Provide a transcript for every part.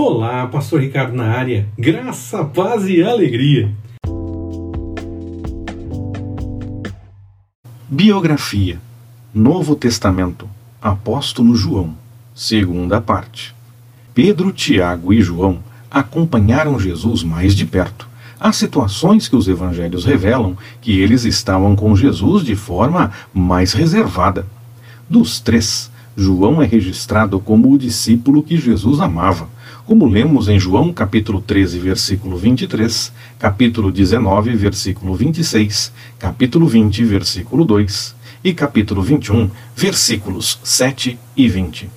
Olá, Pastor Ricardo na área. Graça, paz e alegria. Biografia. Novo Testamento. Apóstolo João. Segunda parte. Pedro, Tiago e João acompanharam Jesus mais de perto. Há situações que os evangelhos revelam que eles estavam com Jesus de forma mais reservada. Dos três, João é registrado como o discípulo que Jesus amava, como lemos em João capítulo 13, versículo 23, capítulo 19, versículo 26, capítulo 20, versículo 2 e capítulo 21, versículos 7 e 20.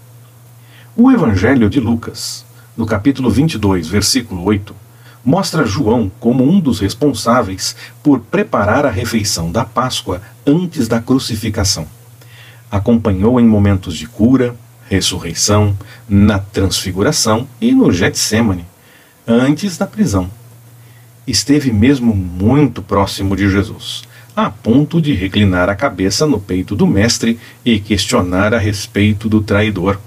O Evangelho de Lucas, no capítulo 22, versículo 8, mostra João como um dos responsáveis por preparar a refeição da Páscoa antes da crucificação acompanhou em momentos de cura, ressurreição, na transfiguração e no Getsemane, antes da prisão. Esteve mesmo muito próximo de Jesus, a ponto de reclinar a cabeça no peito do Mestre e questionar a respeito do traidor.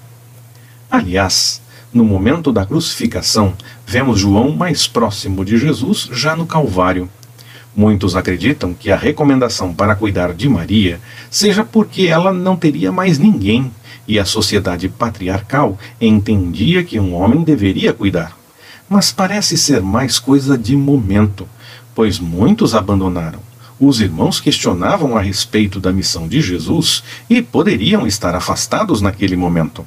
Aliás, no momento da crucificação, vemos João mais próximo de Jesus já no Calvário, Muitos acreditam que a recomendação para cuidar de Maria seja porque ela não teria mais ninguém e a sociedade patriarcal entendia que um homem deveria cuidar. Mas parece ser mais coisa de momento, pois muitos abandonaram. Os irmãos questionavam a respeito da missão de Jesus e poderiam estar afastados naquele momento.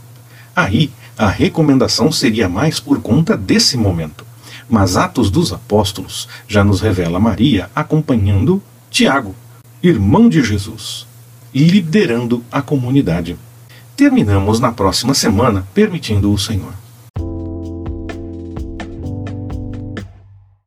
Aí, a recomendação seria mais por conta desse momento mas Atos dos Apóstolos já nos revela Maria acompanhando Tiago, irmão de Jesus, liderando a comunidade. Terminamos na próxima semana, permitindo o Senhor.